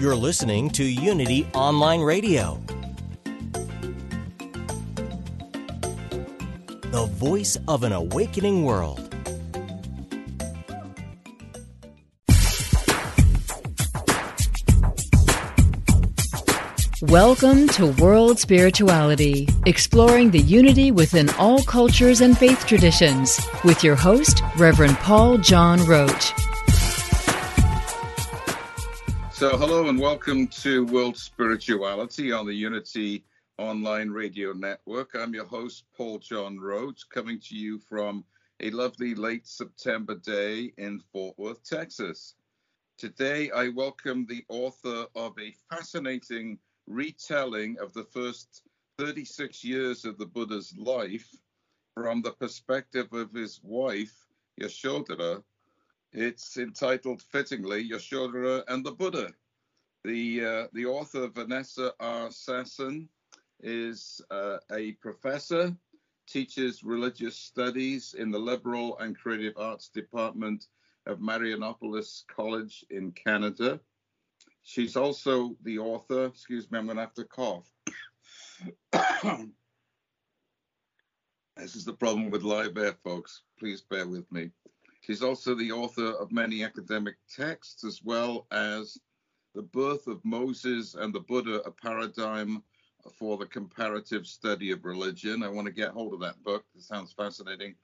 You're listening to Unity Online Radio, the voice of an awakening world. Welcome to World Spirituality, exploring the unity within all cultures and faith traditions, with your host, Reverend Paul John Roach. So, hello and welcome to World Spirituality on the Unity Online Radio Network. I'm your host, Paul John Roach, coming to you from a lovely late September day in Fort Worth, Texas. Today, I welcome the author of a fascinating retelling of the first 36 years of the Buddha's life from the perspective of his wife, Yashodhara, it's entitled fittingly Yashodhara and the Buddha. The, uh, the author, Vanessa R. Sasson, is uh, a professor, teaches religious studies in the Liberal and Creative Arts Department of Marianopolis College in Canada. She's also the author, excuse me, I'm going to have to cough. this is the problem with live air, folks. Please bear with me. She's also the author of many academic texts, as well as The Birth of Moses and the Buddha, a paradigm for the comparative study of religion. I want to get hold of that book. It sounds fascinating.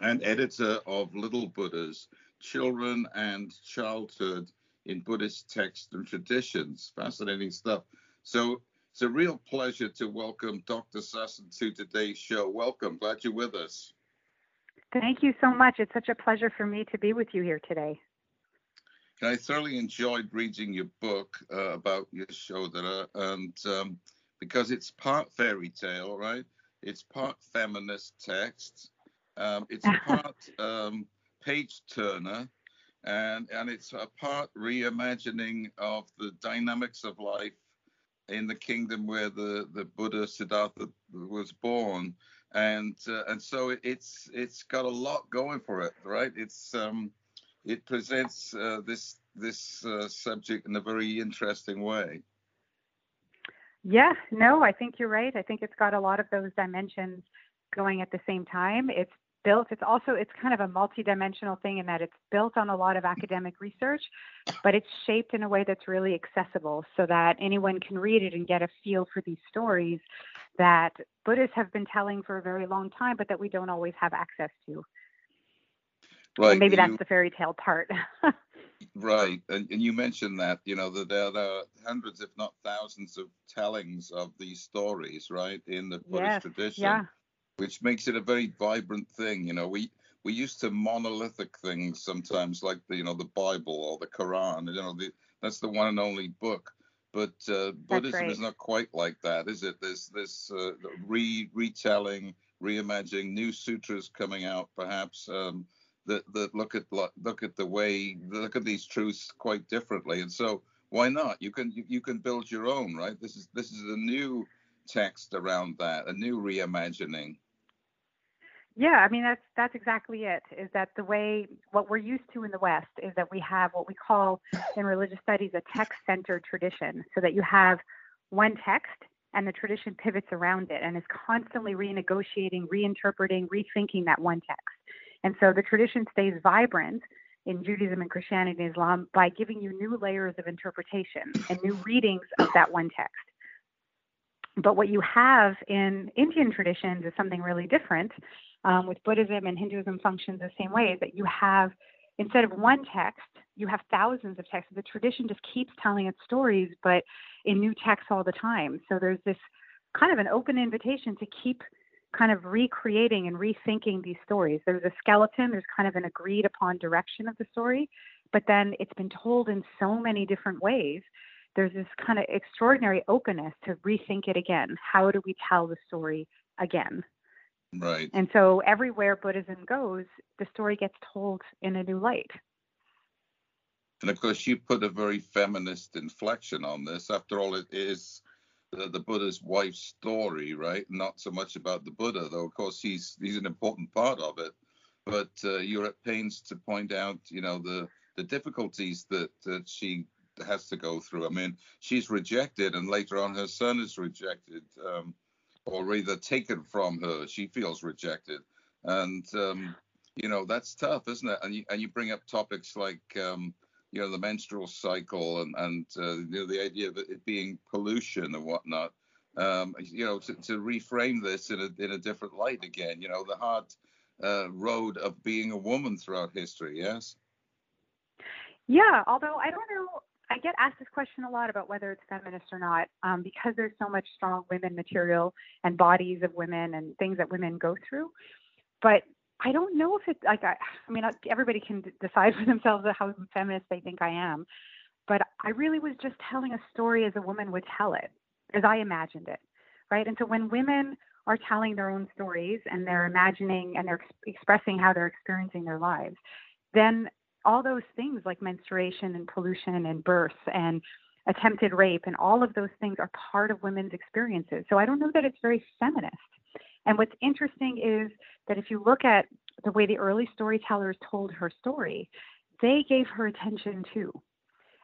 And editor of Little Buddhas, Children and Childhood in Buddhist Texts and Traditions. Fascinating stuff. So it's a real pleasure to welcome Dr. Sasson to today's show. Welcome. Glad you're with us. Thank you so much. It's such a pleasure for me to be with you here today. I thoroughly enjoyed reading your book uh, about Yashodhara, and um, because it's part fairy tale, right? It's part feminist text. Um, it's part um, page turner, and and it's a part reimagining of the dynamics of life in the kingdom where the the Buddha Siddhartha was born and uh, and so it's it's got a lot going for it, right? It's um, it presents uh, this this uh, subject in a very interesting way. Yeah, no, I think you're right. I think it's got a lot of those dimensions going at the same time. It's built it's also it's kind of a multidimensional thing in that it's built on a lot of academic research but it's shaped in a way that's really accessible so that anyone can read it and get a feel for these stories that Buddhists have been telling for a very long time, but that we don't always have access to. Right. And maybe you, that's the fairy tale part. right. And, and you mentioned that, you know, that there are hundreds, if not thousands, of tellings of these stories, right, in the Buddhist yes, tradition, yeah. which makes it a very vibrant thing. You know, we we used to monolithic things sometimes, like the you know the Bible or the Quran. You know, the, that's the one and only book but uh, Buddhism right. is not quite like that, is it? There's this uh, re retelling, reimagining, new sutras coming out, perhaps um, that that look at look at the way look at these truths quite differently. And so, why not? You can you, you can build your own, right? This is this is a new text around that, a new reimagining. Yeah, I mean that's that's exactly it. Is that the way what we're used to in the West is that we have what we call in religious studies a text-centered tradition, so that you have one text and the tradition pivots around it and is constantly renegotiating, reinterpreting, rethinking that one text. And so the tradition stays vibrant in Judaism and Christianity and Islam by giving you new layers of interpretation and new readings of that one text. But what you have in Indian traditions is something really different, um, with Buddhism and Hinduism functions the same way, that you have, instead of one text, you have thousands of texts. The tradition just keeps telling its stories, but in new texts all the time. So there's this kind of an open invitation to keep kind of recreating and rethinking these stories. There's a skeleton, there's kind of an agreed upon direction of the story, but then it's been told in so many different ways. There's this kind of extraordinary openness to rethink it again. How do we tell the story again? Right. And so everywhere Buddhism goes, the story gets told in a new light. And of course, you put a very feminist inflection on this. After all, it is the, the, Buddha's wife's story, right? Not so much about the Buddha, though. Of course, he's he's an important part of it. But uh, you're at pains to point out, you know, the the difficulties that that she has to go through. I mean, she's rejected, and later on, her son is rejected. Um, or either taken from her. She feels rejected, and um, you know that's tough, isn't it? And you and you bring up topics like um, you know the menstrual cycle and and uh, you know, the idea of it being pollution and whatnot. Um, you know, to, to reframe this in a in a different light again. You know, the hard uh, road of being a woman throughout history. Yes. Yeah, although I don't know I get asked this question a lot about whether it's feminist or not, um, because there's so much strong women material and bodies of women and things that women go through. But I don't know if it's like I, I mean, everybody can decide for themselves how feminist they think I am. But I really was just telling a story as a woman would tell it, as I imagined it, right? And so when women are telling their own stories and they're imagining and they're ex- expressing how they're experiencing their lives, then all those things like menstruation and pollution and birth and attempted rape and all of those things are part of women's experiences. So I don't know that it's very feminist. And what's interesting is that if you look at the way the early storytellers told her story, they gave her attention too.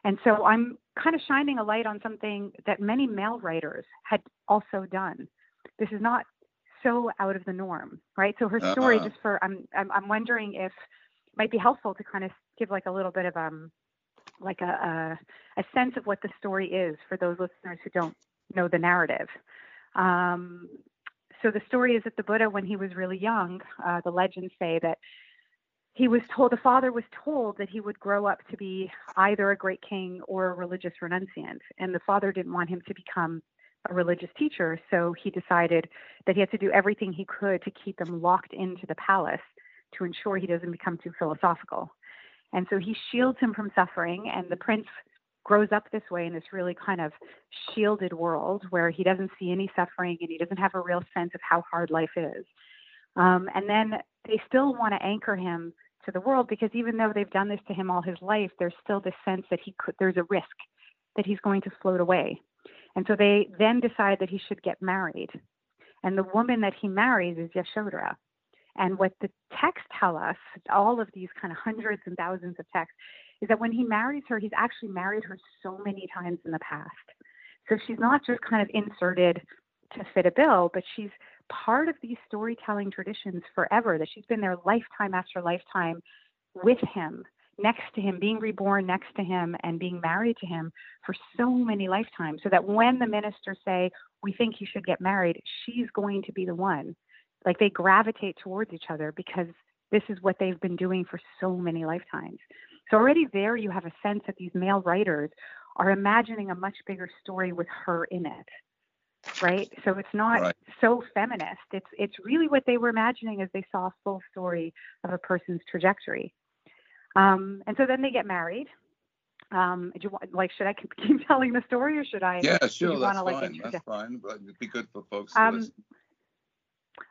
And so I'm kind of shining a light on something that many male writers had also done. This is not so out of the norm, right? So her story, uh-huh. just for I'm, I'm I'm wondering if might be helpful to kind of give like a little bit of um like a, a, a sense of what the story is for those listeners who don't know the narrative. Um, so the story is that the Buddha, when he was really young, uh, the legends say that he was told the father was told that he would grow up to be either a great king or a religious renunciant, and the father didn't want him to become a religious teacher, so he decided that he had to do everything he could to keep him locked into the palace to ensure he doesn't become too philosophical. And so he shields him from suffering, and the prince grows up this way in this really kind of shielded world where he doesn't see any suffering and he doesn't have a real sense of how hard life is. Um, and then they still want to anchor him to the world because even though they've done this to him all his life, there's still this sense that he could, there's a risk that he's going to float away. And so they then decide that he should get married. And the woman that he marries is Yashodhara. And what the texts tell us, all of these kind of hundreds and thousands of texts, is that when he marries her, he's actually married her so many times in the past. So she's not just kind of inserted to fit a bill, but she's part of these storytelling traditions forever, that she's been there lifetime after lifetime with him, next to him, being reborn next to him, and being married to him for so many lifetimes. So that when the ministers say, We think you should get married, she's going to be the one like they gravitate towards each other because this is what they've been doing for so many lifetimes. So already there you have a sense that these male writers are imagining a much bigger story with her in it. Right? So it's not right. so feminist. It's it's really what they were imagining as they saw a full story of a person's trajectory. Um, and so then they get married. Um, do you want, like, should I keep telling the story, or should I? Yeah, sure, that's wanna, fine. Like, that's fine. But it'd be good for folks to um.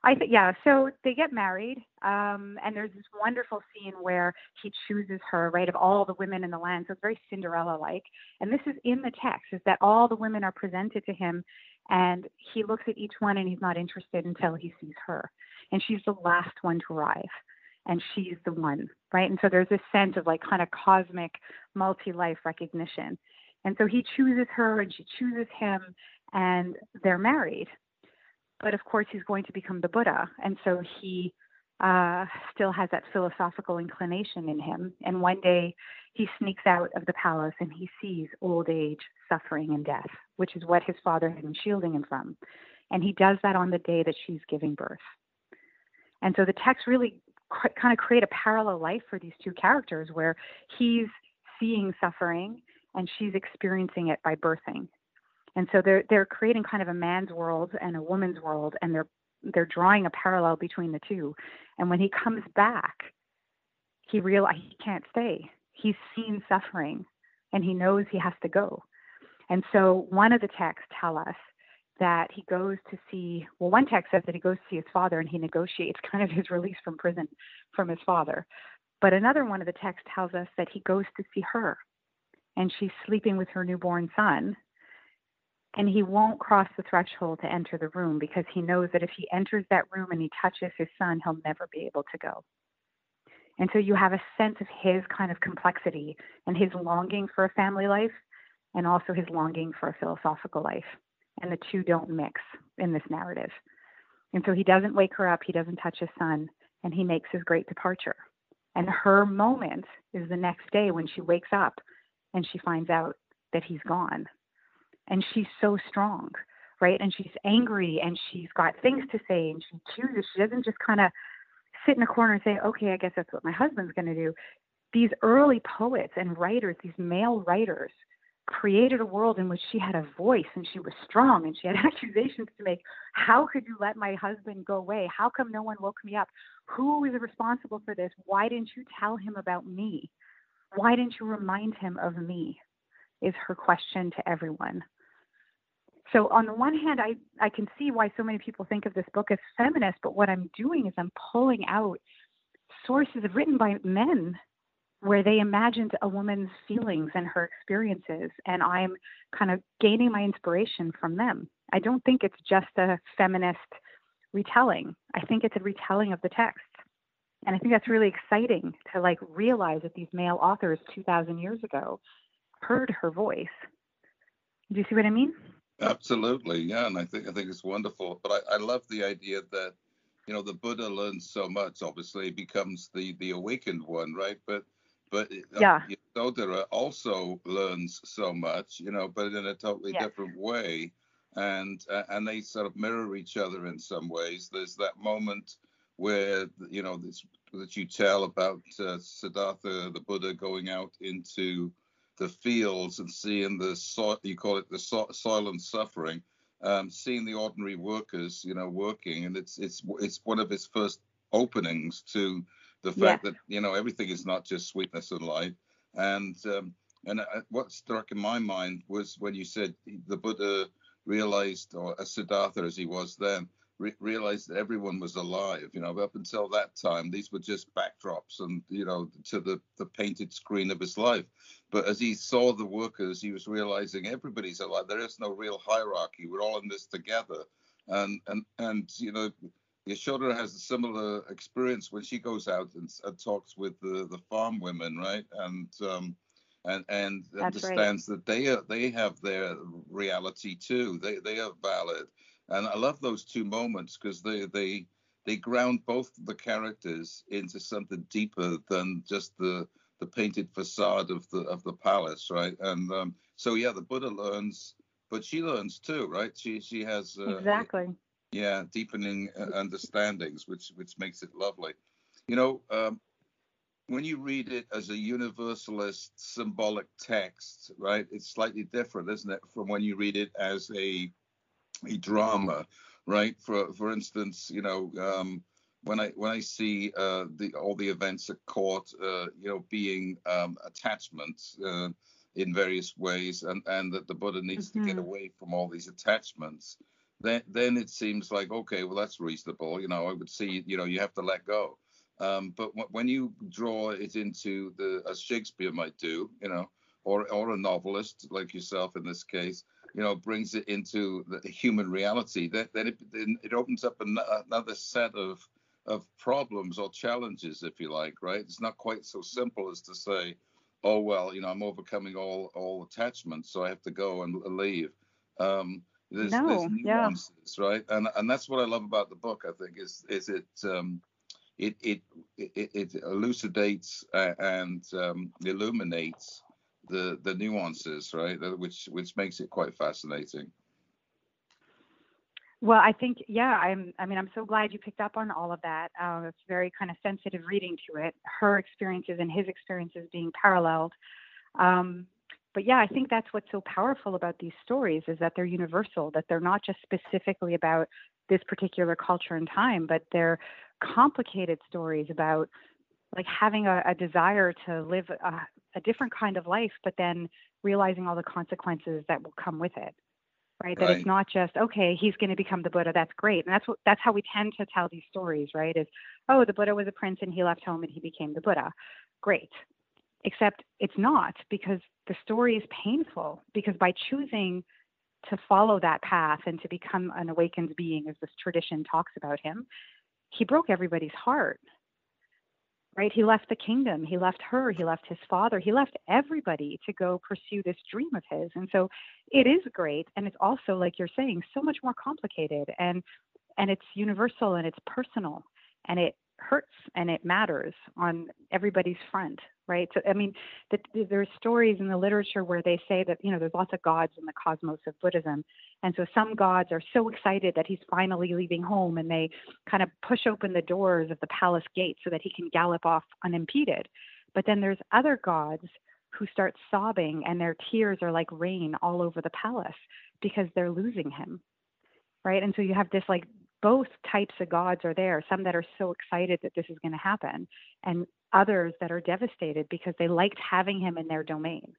I think yeah. So they get married, um, and there's this wonderful scene where he chooses her, right, of all the women in the land. So it's very Cinderella-like. And this is in the text: is that all the women are presented to him, and he looks at each one, and he's not interested until he sees her, and she's the last one to arrive, and she's the one, right? And so there's this sense of like kind of cosmic, multi-life recognition. And so he chooses her, and she chooses him, and they're married but of course he's going to become the Buddha, and so he uh, still has that philosophical inclination in him. And one day he sneaks out of the palace and he sees old age, suffering, and death, which is what his father had been shielding him from. And he does that on the day that she's giving birth. And so the text really cr- kind of create a parallel life for these two characters where he's seeing suffering and she's experiencing it by birthing. And so they're they're creating kind of a man's world and a woman's world, and they're they're drawing a parallel between the two. And when he comes back, he realizes he can't stay. He's seen suffering and he knows he has to go. And so one of the texts tell us that he goes to see, well, one text says that he goes to see his father and he negotiates kind of his release from prison from his father. But another one of the texts tells us that he goes to see her and she's sleeping with her newborn son. And he won't cross the threshold to enter the room because he knows that if he enters that room and he touches his son, he'll never be able to go. And so you have a sense of his kind of complexity and his longing for a family life and also his longing for a philosophical life and the two don't mix in this narrative. And so he doesn't wake her up, he doesn't touch his son, and he makes his great departure. And her moment is the next day when she wakes up and she finds out that he's gone. And she's so strong, right? And she's angry and she's got things to say and she chooses. She doesn't just kind of sit in a corner and say, okay, I guess that's what my husband's going to do. These early poets and writers, these male writers, created a world in which she had a voice and she was strong and she had accusations to make. How could you let my husband go away? How come no one woke me up? Who is responsible for this? Why didn't you tell him about me? Why didn't you remind him of me? Is her question to everyone. So, on the one hand, I, I can see why so many people think of this book as feminist, but what I'm doing is I'm pulling out sources written by men where they imagined a woman's feelings and her experiences, and I'm kind of gaining my inspiration from them. I don't think it's just a feminist retelling. I think it's a retelling of the text. And I think that's really exciting to like realize that these male authors 2000 years ago heard her voice. Do you see what I mean? Absolutely, yeah, and I think I think it's wonderful. But I, I love the idea that you know the Buddha learns so much. Obviously, becomes the the awakened one, right? But but uh, yeah. Yasodhara also learns so much, you know, but in a totally yes. different way, and uh, and they sort of mirror each other in some ways. There's that moment where you know this that you tell about uh, Siddhartha, the Buddha, going out into the fields and seeing the so, you call it the so, silent suffering, um, seeing the ordinary workers, you know, working, and it's it's it's one of his first openings to the fact yeah. that you know everything is not just sweetness and light and um, and uh, what struck in my mind was when you said the buddha realized or a siddhartha as he was then re- realized that everyone was alive you know up until that time these were just backdrops and you know to the the painted screen of his life but as he saw the workers he was realizing everybody's alive there is no real hierarchy we're all in this together and and and you know Yashoda has a similar experience when she goes out and, and talks with the, the farm women, right? And um, and and That's understands right. that they are they have their reality too. They they are valid, and I love those two moments because they they they ground both the characters into something deeper than just the the painted facade of the of the palace, right? And um, so yeah, the Buddha learns, but she learns too, right? She she has uh, exactly yeah deepening uh, understandings which which makes it lovely you know um, when you read it as a universalist symbolic text right it's slightly different isn't it from when you read it as a a drama right for for instance you know um, when I when I see uh, the all the events at court, uh, you know, being um, attachments uh, in various ways, and and that the Buddha needs mm-hmm. to get mm-hmm. away from all these attachments, then then it seems like okay, well that's reasonable. You know, I would see, you know, you have to let go. Um, but w- when you draw it into the as Shakespeare might do, you know, or or a novelist like yourself in this case, you know, brings it into the human reality, then then it, then it opens up an, another set of of problems or challenges, if you like, right? It's not quite so simple as to say, oh well, you know, I'm overcoming all all attachments, so I have to go and leave. Um, there's, no, there's nuances, yeah. right? And and that's what I love about the book. I think is is it um, it, it it it elucidates and um, illuminates the the nuances, right? Which which makes it quite fascinating. Well, I think yeah. I'm. I mean, I'm so glad you picked up on all of that. Uh, it's very kind of sensitive reading to it. Her experiences and his experiences being paralleled. Um, but yeah, I think that's what's so powerful about these stories is that they're universal, that they're not just specifically about this particular culture and time, but they're complicated stories about like having a, a desire to live a a different kind of life, but then realizing all the consequences that will come with it. Right? That Right. it's not just, okay, he's going to become the Buddha. That's great. And that's what that's how we tend to tell these stories, right? Is oh, the Buddha was a prince and he left home and he became the Buddha. Great. Except it's not because the story is painful because by choosing to follow that path and to become an awakened being as this tradition talks about him, he broke everybody's heart right? He left the kingdom, he left her, he left his father, he left everybody to go pursue this dream of his. And so it is great. And it's also like you're saying so much more complicated. And and it's universal and it's personal. And it hurts and it matters on everybody's front, right? So I mean, the, there's stories in the literature where they say that you know there's lots of gods in the cosmos of Buddhism, and so some gods are so excited that he's finally leaving home, and they kind of push open the doors of the palace gate so that he can gallop off unimpeded. But then there's other gods who start sobbing, and their tears are like rain all over the palace because they're losing him, right? And so you have this like both types of gods are there some that are so excited that this is going to happen and others that are devastated because they liked having him in their domain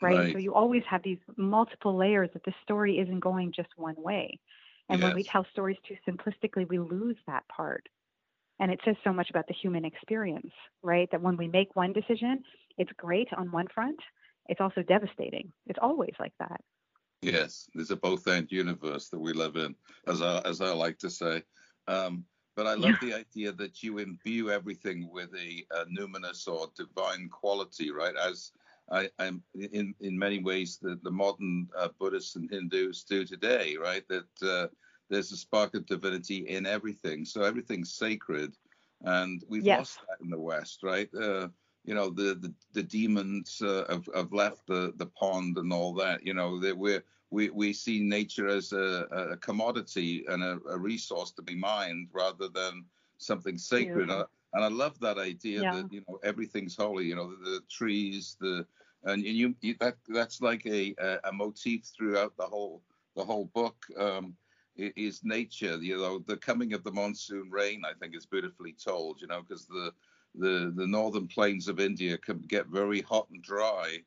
right, Right. so you always have these multiple layers that the story isn't going just one way. And when we tell stories too simplistically we lose that part. And it says so much about the human experience right? That when we make one decision it's great on one front. It's also devastating. It's always like that. Yes, there's a both end universe that we live in, as I as I like to say. Um, but I love the idea that you imbue everything with a, a numinous or divine quality, right? As I, I'm in in many ways the the modern uh, Buddhists and Hindus do today, right? That uh, there's a spark of divinity in everything, so everything's sacred, and we've Yes. lost that in the West, right? Uh, you know the the, the demons uh, have, have left the, the pond and all that you know that we're we, we see nature as a, a commodity and a, a resource to be mined rather than something sacred and I, and I love that idea Yeah. that you know everything's holy you know the, the trees the and you, you that that's like a, a a motif throughout the whole the whole book um is nature you know the coming of the monsoon rain i think is beautifully told you know because the the the northern plains of India can get very hot and dry,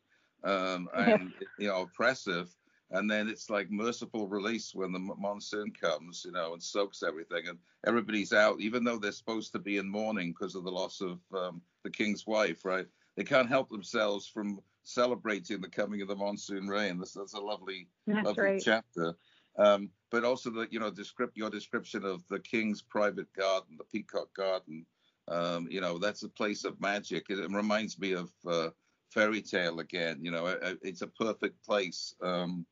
um, and you know oppressive. And then it's like merciful release when the monsoon comes, you know, and soaks everything, and everybody's out, even though they're supposed to be in mourning because of the loss of um, the king's wife, right? They can't help themselves from celebrating the coming of the monsoon rain. That's, that's a lovely, That's lovely right. chapter. Um, but also the, you know, descript your description of the king's private garden, the peacock garden, um, you know that's a place of magic it, it reminds me of uh, fairy tale again you know it, it's a perfect place um,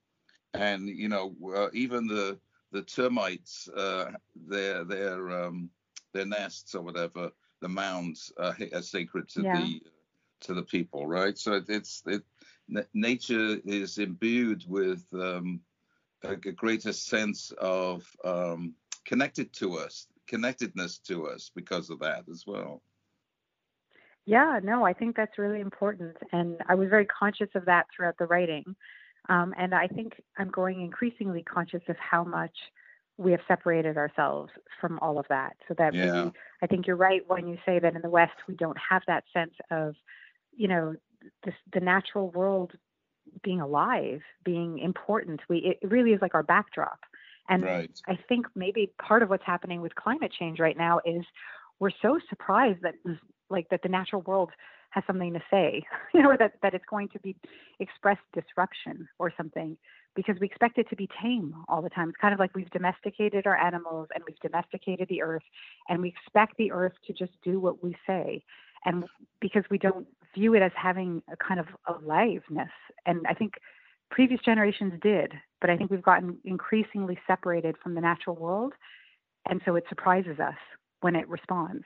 and you know uh, even the the termites uh, their their um, their nests or whatever the mounds uh, are sacred to Yeah. the to the people right so it, it's it n- nature is imbued with um, a, a greater sense of um, connected to us connectedness to us because of that as well Yeah, no, I think that's really important. And I was very conscious of that throughout the writing. Um, and I think I'm growing increasingly conscious of how much we have separated ourselves from all of that. So that Yeah. we, I think you're right when you say that in the West, we don't have that sense of, you know, this, the natural world being alive, being important. We, it really is like our backdrop. And Right. I think maybe part of what's happening with climate change right now is we're so surprised that like that the natural world has something to say, you know, that that it's going to be expressed disruption or something because we expect it to be tame all the time. It's kind of like we've domesticated our animals and we've domesticated the earth and we expect the earth to just do what we say. And because we don't view it as having a kind of aliveness. And I think previous generations did, but I think we've gotten increasingly separated from the natural world. And so it surprises us when it responds.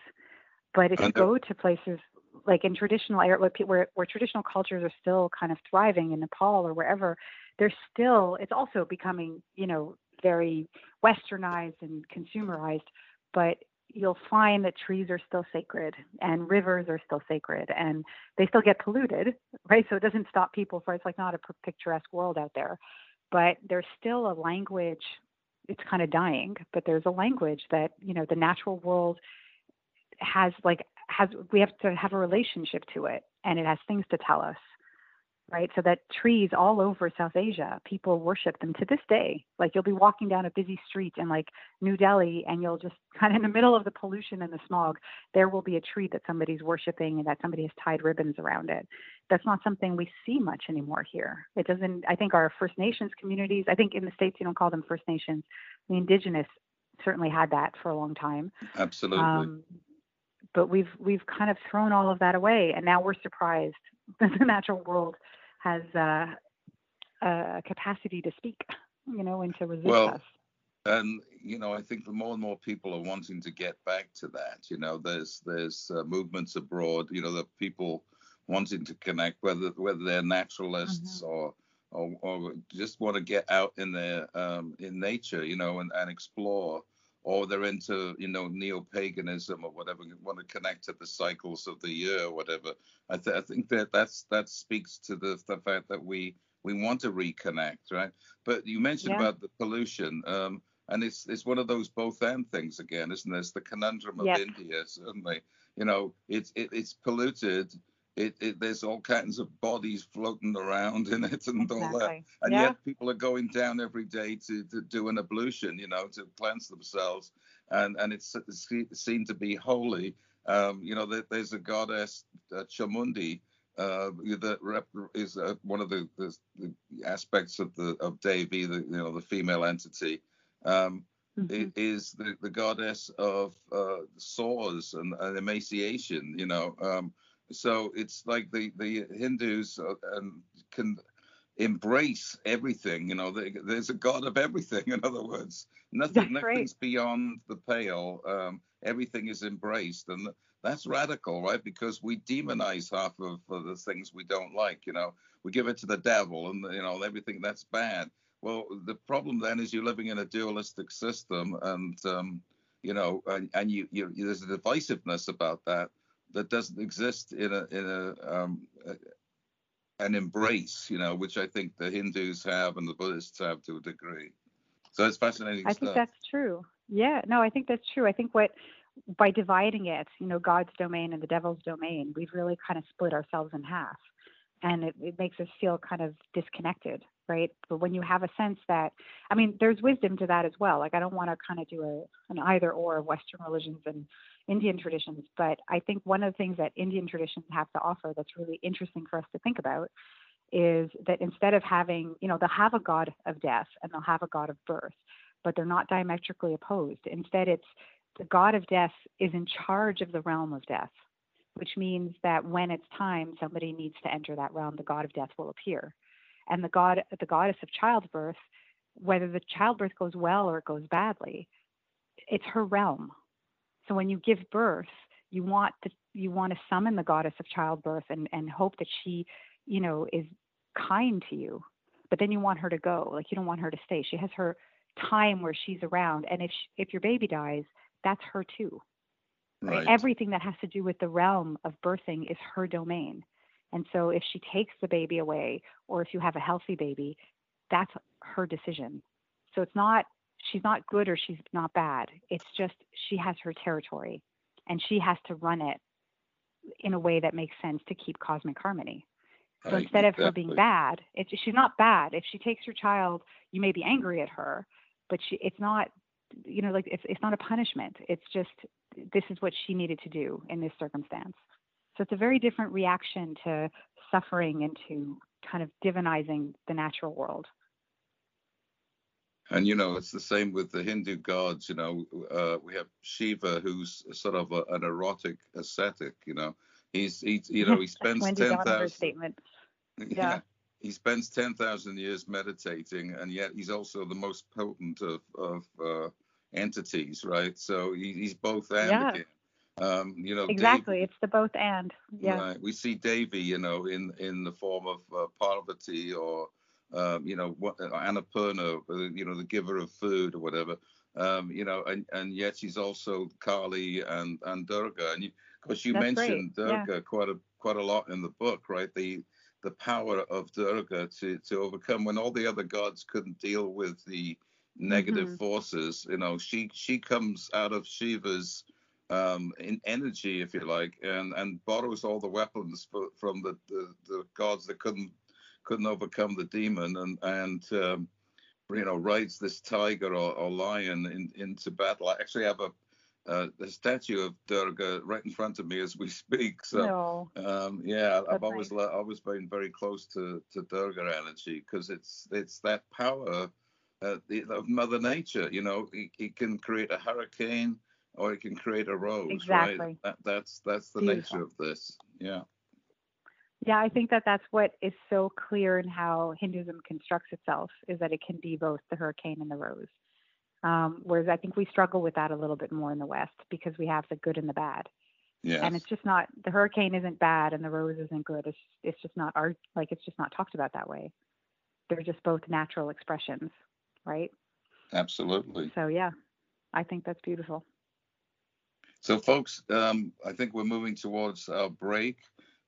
But if you uh, go to places like in traditional where, where traditional cultures are still kind of thriving in Nepal or wherever, there's still it's also becoming you know very westernized and consumerized, but you'll find that trees are still sacred and rivers are still sacred and they still get polluted, right? So it doesn't stop people for it's like not a picturesque world out there, but there's still a language. It's kind of dying, but there's a language that you know the natural world has like has we have to have a relationship to it and it has things to tell us right? So that trees all over South Asia, people worship them to this day. Like you'll be walking down a busy street in like New Delhi and you'll just kind of in the middle of the pollution and the smog, there will be a tree that somebody's worshiping and that somebody has tied ribbons around it. That's not something we see much anymore here. It doesn't, I think our First Nations communities, I think in the States you don't call them First Nations, the indigenous certainly had that for a long time. Absolutely. Um, but we've we've kind of thrown all of that away and now we're surprised that the natural world has uh, a capacity to speak, you know, and to resist well, us. And you know, I think the more and more people are wanting to get back to that. You know, there's there's uh, movements abroad. You know, the people wanting to connect, whether whether they're naturalists mm-hmm. or, or, or just want to get out in their um, in nature, you know, and, and explore or they're into you know neo-paganism or whatever want to connect to the cycles of the year or whatever i, th- I think that that's that speaks to the, the fact that we we want to reconnect right but you mentioned yeah. about the pollution um, and it's it's one of those both and things again isn't it it's the conundrum of yep. india certainly you know it's it, it's polluted it, it, there's all kinds of bodies floating around in it and exactly. all that and yeah. yet people are going down every day to, to do an ablution you know to cleanse themselves and and it's, it's seen to be holy um, you know there, there's a goddess uh, chamundi uh, that rep, is uh, one of the, the, the, aspects of the of Devi, the you know the female entity. Um, mm-hmm. is the, the goddess of uh, sores and, and, emaciation. You know, um, so it's like the the Hindus uh, can embrace everything. You know, there's a God of everything. In other words, nothing nothing's beyond the pale. Um, everything is embraced, and that's radical, right? Because we demonize half of, of the things we don't like. You know, we give it to the devil, and you know everything that's bad. Well, the problem then is you're living in a dualistic system, and um, you know, and, and you, you, there's a divisiveness about that that doesn't exist in a in a, um, an embrace, you know, which I think the Hindus have and the Buddhists have to a degree. So it's fascinating. I stuff. think that's true. Yeah, no, I think that's true. I think what by dividing it, you know, God's domain and the devil's domain, we've really kind of split ourselves in half, and it, it makes us feel kind of disconnected, right? But when you have a sense that, I mean, there's wisdom to that as well. Like I don't want to kind of do a an either or of Western religions and Indian traditions. But I think one of the things that Indian traditions have to offer that's really interesting for us to think about is that instead of having, you know, they'll have a god of death and they'll have a god of birth, but they're not diametrically opposed. Instead, it's the god of death is in charge of the realm of death, which means that when it's time, somebody needs to enter that realm, the god of death will appear. And the god, the goddess of childbirth, whether the childbirth goes well or it goes badly, it's her realm. So when you give birth, you want to you want to summon the goddess of childbirth and and hope that she, you know, is kind to you. But then you want her to go. Like you don't want her to stay. She has her time where she's around. And if she, if your baby dies, that's her too. Right? right? Everything that has to do with the realm of birthing is her domain. And so if she takes the baby away or if you have a healthy baby, that's her decision. So it's not she's not good or she's not bad. It's just she has her territory and she has to run it in a way that makes sense to keep cosmic harmony. So instead of her being bad, it's, she's not bad. If she takes your child, you may be angry at her, but she, it's not, you know, like it's, it's not a punishment. It's just this is what she needed to do in this circumstance. So it's a very different reaction to suffering and to kind of divinizing the natural world. And you know, it's the same with the Hindu gods. You know, uh, we have Shiva, who's sort of a, an erotic ascetic. You know, he's he, you know, he spends ten thousand. Yeah. yeah. He spends ten thousand years meditating, and yet he's also the most potent of of uh, entities, right? So he, he's both and yeah. again. Um, you know, exactly. Devi, it's the both and. Yeah. Right. We see Devi, you know, in in the form of uh, Parvati or um, you know, what, uh, Annapurna, uh, you know, the giver of food or whatever, um, you know, and, and yet she's also Kali and, and Durga. And of course, you That's mentioned Durga yeah. quite a quite a lot in the book, right? The the power of Durga to to overcome when all the other gods couldn't deal with the negative mm-hmm. forces. You know, she she comes out of Shiva's um, in energy, if you like, and and borrows all the weapons from the, the, the gods that couldn't couldn't overcome the demon, and and um, you know rides this tiger or, or lion in, into battle. I actually have a uh, statue of Durga right in front of me as we speak. So, no. um, yeah, That's I've always nice. always been very close to, to Durga energy because it's it's that power uh, of Mother Nature. You know, it, can create a hurricane or it can create a rose. Exactly. Right? That, that's that's the Beautiful. nature of this. Yeah. Yeah, I think that that's what is so clear in how Hinduism constructs itself is that it can be both the hurricane and the rose. Um, whereas I think we struggle with that a little bit more in the West because we have the good and the bad. Yes. And it's just not the hurricane isn't bad and the rose isn't good. It's it's just not our like it's just not talked about that way. They're just both natural expressions, right? Absolutely. So yeah, I think that's beautiful. So folks, um, I think we're moving towards our break,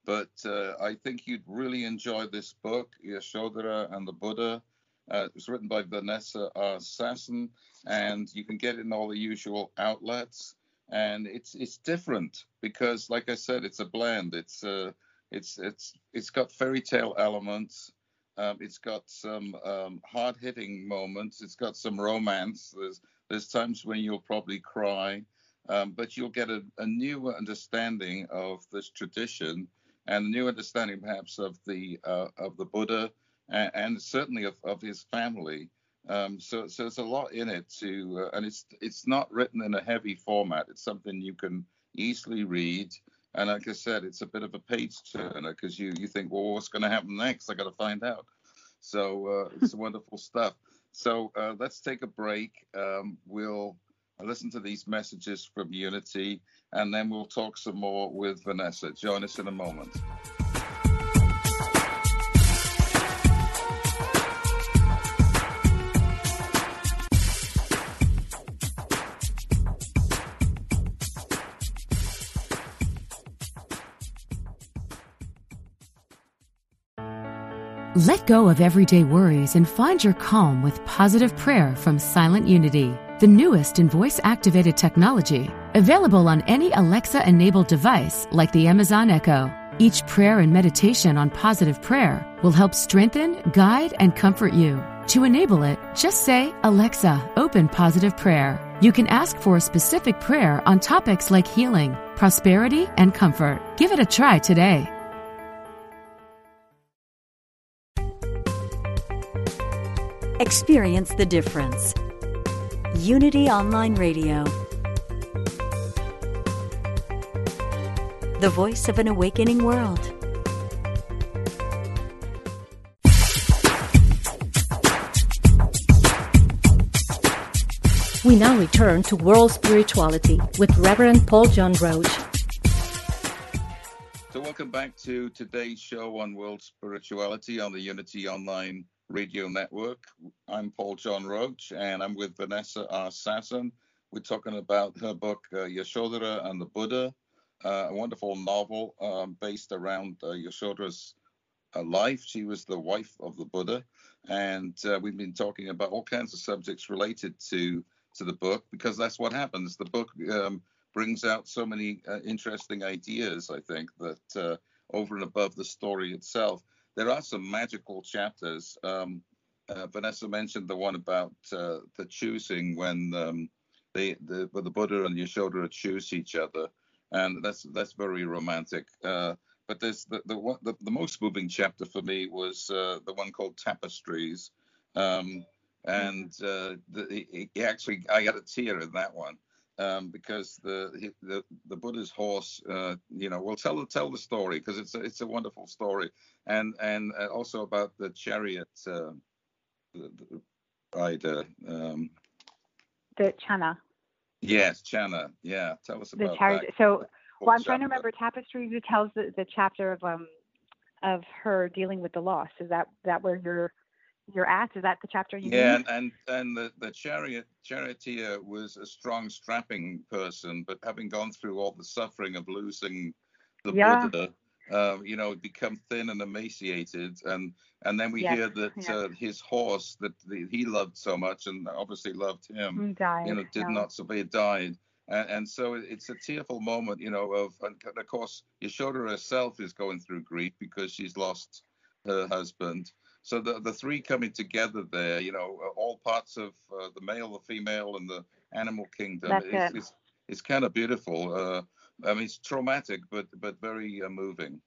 but uh, I think you'd really enjoy this book, Yashodhara and the Buddha. Uh, it was written by Vanessa R. Sasson, and you can get it in all the usual outlets. And it's it's different because, like I said, it's a blend. It's uh, it's it's it's got fairy tale elements. Um, it's got some um, hard hitting moments. It's got some romance. There's there's times when you'll probably cry, um, but you'll get a, a new understanding of this tradition and a new understanding perhaps of the uh, of the Buddha and, and certainly of, of, his family. Um, so, so there's a lot in it to, uh, and it's it's not written in a heavy format. It's something you can easily read. And like I said, it's a bit of a page turner because you you think, well, what's going to happen next? I got to find out. So uh, it's wonderful stuff. So uh, let's take a break. Um, we'll listen to these messages from Unity, and then we'll talk some more with Vanessa. Join us in a moment. Let go of everyday worries and find your calm with positive prayer from Silent Unity, the newest in voice activated technology, available on any Alexa enabled device like the Amazon Echo. Each prayer and meditation on positive prayer will help strengthen, guide, and comfort you. To enable it, just say, Alexa, open positive prayer. You can ask for a specific prayer on topics like healing, prosperity, and comfort. Give it a try today. Experience the difference. Unity Online Radio. The voice of an awakening world. We now return to world spirituality with Reverend Paul John Roach. So, welcome back to today's show on world spirituality on the Unity Online Radio Network. I'm Paul John Roach, and I'm with Vanessa R. Sasson. We're talking about her book, uh, Yashodhara and the Buddha, uh, a wonderful novel um, based around uh, Yashodhara's uh, life. She was the wife of the Buddha, and uh, we've been talking about all kinds of subjects related to to the book because that's what happens. The book um, brings out so many uh, interesting ideas. I think that uh, over and above the story itself there are some magical chapters. Um, uh, Vanessa mentioned the one about uh, the choosing when um, they, the, when the Buddha and Yashoda choose each other, and that's that's very romantic. Uh, but there's the, the, the the most moving chapter for me was uh, the one called Tapestries, um, and uh, the, actually I got a tear in that one um, because the, the the Buddha's horse, uh, you know, will tell tell the story because it's a, it's a wonderful story, and and uh, also about the chariot uh, the, the rider. Um, the Channa. Yes, Channa. Yeah, tell us about the chariot. That. So, well, I'm trying to remember Tapestry Who tells the, the chapter of um of her dealing with the loss? Is that that where you're you're at? Is that the chapter you Yeah, and, and and the the chariot charioteer was a strong, strapping person, but having gone through all the suffering of losing the yeah. Buddha, uh, you know, become thin and emaciated, and and then we yes. hear that yes. uh, his horse that the, he loved so much and obviously loved him, died, you know, did yeah. not survive, died, And, and so it's a tearful moment, you know, of, and of course, Yashoda herself is going through grief because she's lost her husband. So the, the three coming together there, you know, all parts of uh, the male, the female, and the animal kingdom. That's it's, it. it's, it's kind of beautiful. Uh, I mean, it's traumatic, but but very uh, moving.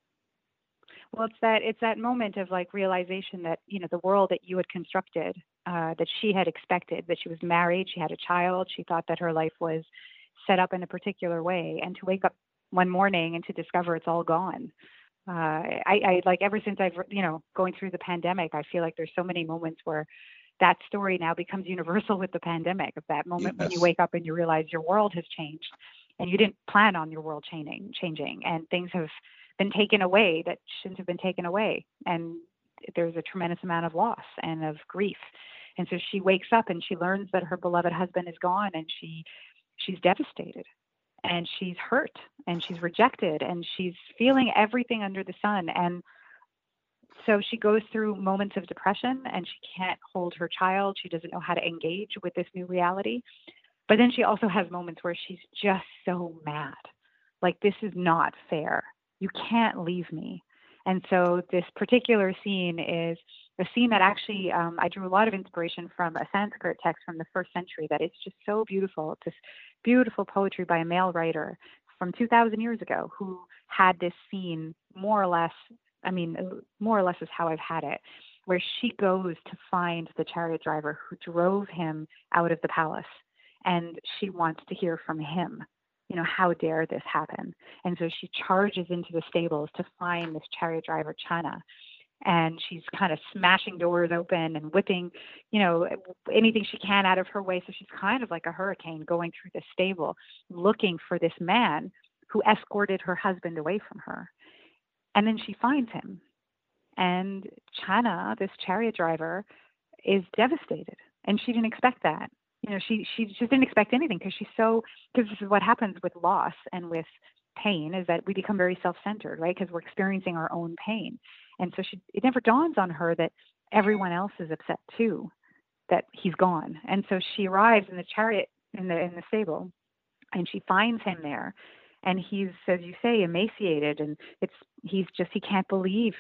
Well, it's that it's that moment of like realization that you know the world that you had constructed, uh, that she had expected, that she was married, she had a child, she thought that her life was set up in a particular way, and to wake up one morning and to discover it's all gone. Uh, I, I like ever since I've you know going through the pandemic, I feel like there's so many moments where that story now becomes universal with the pandemic of that moment when you wake up and you realize your world has changed and you didn't plan on your world changing changing and things have been taken away that shouldn't have been taken away and there's a tremendous amount of loss and of grief. And so she wakes up and she learns that her beloved husband is gone and she she's devastated and she's hurt and she's rejected and she's feeling everything under the sun and so she goes through moments of depression and she can't hold her child. She doesn't know how to engage with this new reality. But then she also has moments where she's just so mad. Like this is not fair. You can't leave me. And so this particular scene is a scene that actually um, i drew a lot of inspiration from a sanskrit text from the first century that is just so beautiful it's this beautiful poetry by a male writer from 2000 years ago who had this scene more or less I mean, uh, more or less is how I've had it, where she goes to find the chariot driver who drove him out of the palace, and she wants to hear from him. You know, how dare this happen? And so she charges into the stables to find this chariot driver, Channa. And she's kind of smashing doors open and whipping, you know, anything she can out of her way. So she's kind of like a hurricane going through the stable looking for this man who escorted her husband away from her. And then she finds him. And Channa, this chariot driver, is devastated. And she didn't expect that. You know, she she just didn't expect anything because she's so because this is what happens with loss and with pain is that we become very self-centered, right? Because we're experiencing our own pain. And so she it never dawns on her that everyone else is upset too, that he's gone. And so she arrives in the chariot in the in the stable and she finds him there. And he's as you say emaciated and it's he's just he can't believe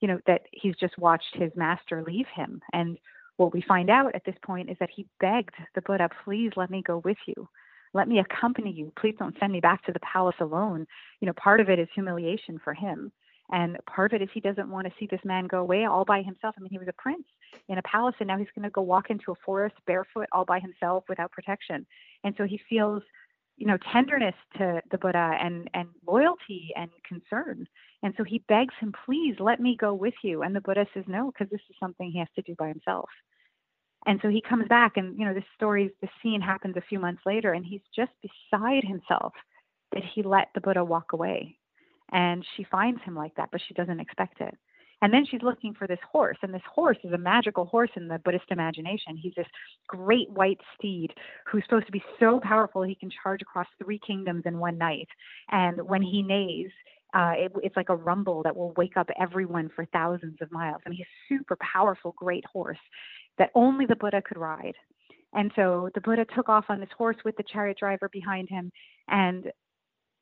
you know that he's just watched his master leave him. And what we find out at this point is that he begged the buddha please let me go with you. Let me accompany you. Please don't send me back to the palace alone. You know part of it is humiliation for him and part of it is he doesn't want to see this man go away all by himself. I mean he was a prince in a palace and now he's going to go walk into a forest barefoot all by himself without protection. And so he feels you know tenderness to the buddha and and loyalty and concern. And so he begs him please let me go with you. And the buddha says no because this is something he has to do by himself. And so he comes back and you know this story this scene happens a few months later and he's just beside himself that he let the buddha walk away and she finds him like that but she doesn't expect it and then she's looking for this horse, and this horse is a magical horse in the Buddhist imagination. He's this great white steed who's supposed to be so powerful he can charge across three kingdoms in one night. And when he neighs, uh, it, it's like a rumble that will wake up everyone for thousands of miles. I mean, he's a super powerful, great horse that only the Buddha could ride. And so the Buddha took off on this horse with the chariot driver behind him, and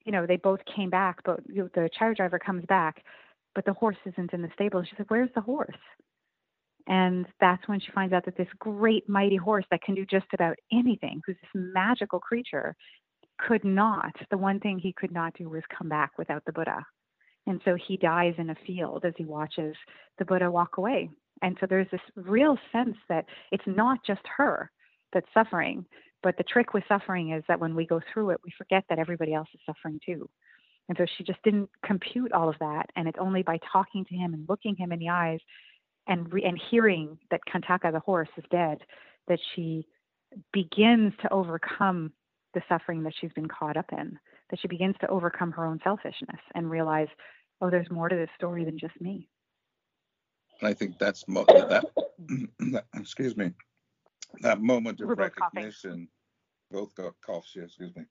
you know they both came back. But the chariot driver comes back, but the horse isn't in the stable. She's like, Where's the horse? And that's when she finds out that this great, mighty horse that can do just about anything, who's this magical creature, could not. The one thing he could not do was come back without the Buddha. And so he dies in a field as he watches the Buddha walk away. And so there's this real sense that it's not just her that's suffering, but the trick with suffering is that when we go through it, we forget that everybody else is suffering too. And so she just didn't compute all of that. And it's only by talking to him and looking him in the eyes and re- and hearing that Kantaka the horse is dead that she begins to overcome the suffering that she's been caught up in. That she begins to overcome her own selfishness and realize, oh, there's more to this story than just me. I think that's mo- that, that. Excuse me. That moment of We're recognition. Both got coughs. Excuse me.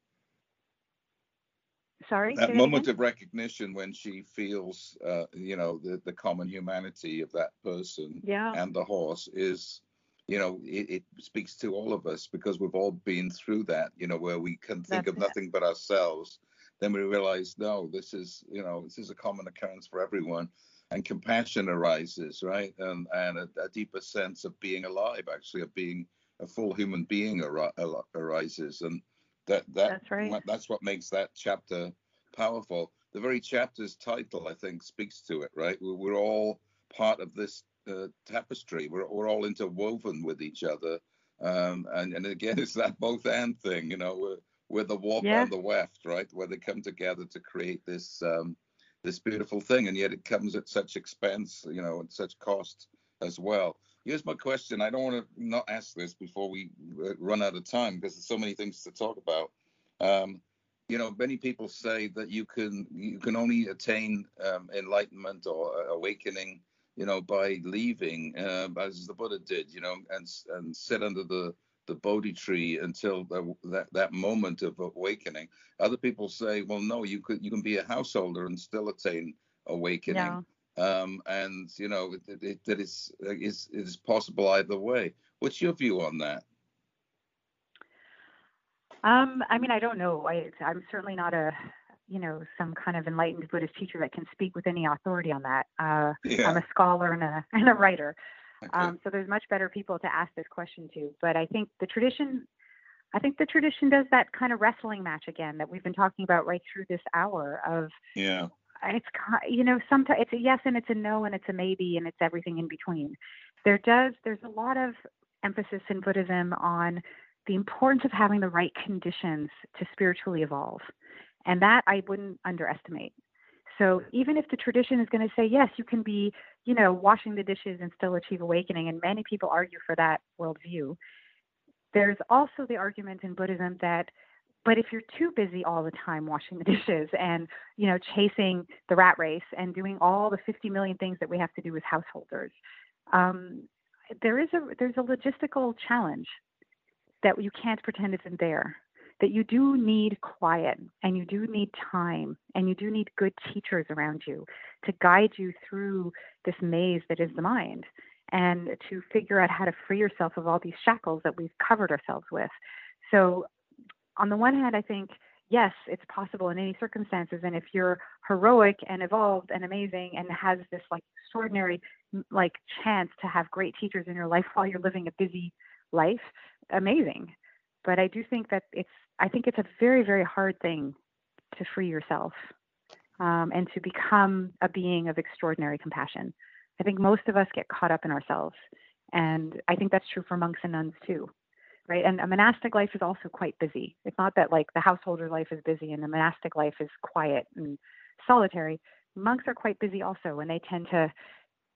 Sorry. that moment again? of recognition when she feels, uh, you know, the, the common humanity of that person Yeah. and the horse is you know, it, it, speaks to all of us because we've all been through that, you know, where we can think That's of nothing but ourselves. Then we realize, no, this is, you know, this is a common occurrence for everyone. And compassion arises, right? And, and a, a deeper sense of being alive, actually, of being a full human being ar- arises. And that, that that's, right. that's what makes that chapter powerful. The very chapter's title, I think, speaks to it, right? We're, we're all part of this uh, tapestry. We're, we're all interwoven with each other. Um, and, and again, it's that both and thing, you know, we're, we're the warp yeah. and the weft, right? Where they come together to create this um, this beautiful thing, and yet it comes at such expense, you know, and such cost as well. Here's my question. I don't want to not ask this before we uh, run out of time because there's so many things to talk about. Um, you know, many people say that you can you can only attain um, enlightenment or awakening you know, by leaving, uh, as the Buddha did, you know, and and sit under the the Bodhi tree until the, that that moment of awakening. Other people say, well, no, you could you can be a householder and still attain awakening. Um, and you know it, it, it is is is possible either way. What's your view on that? Um, I mean, I don't know. I, I'm certainly not a you know some kind of enlightened Buddhist teacher that can speak with any authority on that. Uh, yeah. I'm a scholar and a and a writer, okay. um, so there's much better people to ask this question to. But I think the tradition, I think the tradition does that kind of wrestling match again that we've been talking about right through this hour of yeah. It's you know sometimes it's a yes and it's a no and it's a maybe and it's everything in between. There does there's a lot of emphasis in Buddhism on the importance of having the right conditions to spiritually evolve. And that I wouldn't underestimate. So even if the tradition is going to say, yes, you can be, you know, washing the dishes and still achieve awakening, and many people argue for that worldview, there's also the argument in Buddhism that, but if you're too busy all the time washing the dishes and, you know, chasing the rat race and doing all the 50 million things that we have to do as householders, um, there is a there's a logistical challenge that you can't pretend isn't there that you do need quiet and you do need time and you do need good teachers around you to guide you through this maze that is the mind and to figure out how to free yourself of all these shackles that we've covered ourselves with. So, on the one hand, I think, yes, it's possible in any circumstances. And if you're heroic and evolved and amazing and has this like extraordinary like chance to have great teachers in your life while you're living a busy life, amazing. But I do think that it's I think it's a very, very hard thing to free yourself um, and to become a being of extraordinary compassion. I think most of us get caught up in ourselves. And I think that's true for monks and nuns too, right? And a monastic life is also quite busy. It's not that like the householder life is busy and the monastic life is quiet and solitary. Monks are quite busy also, and they tend to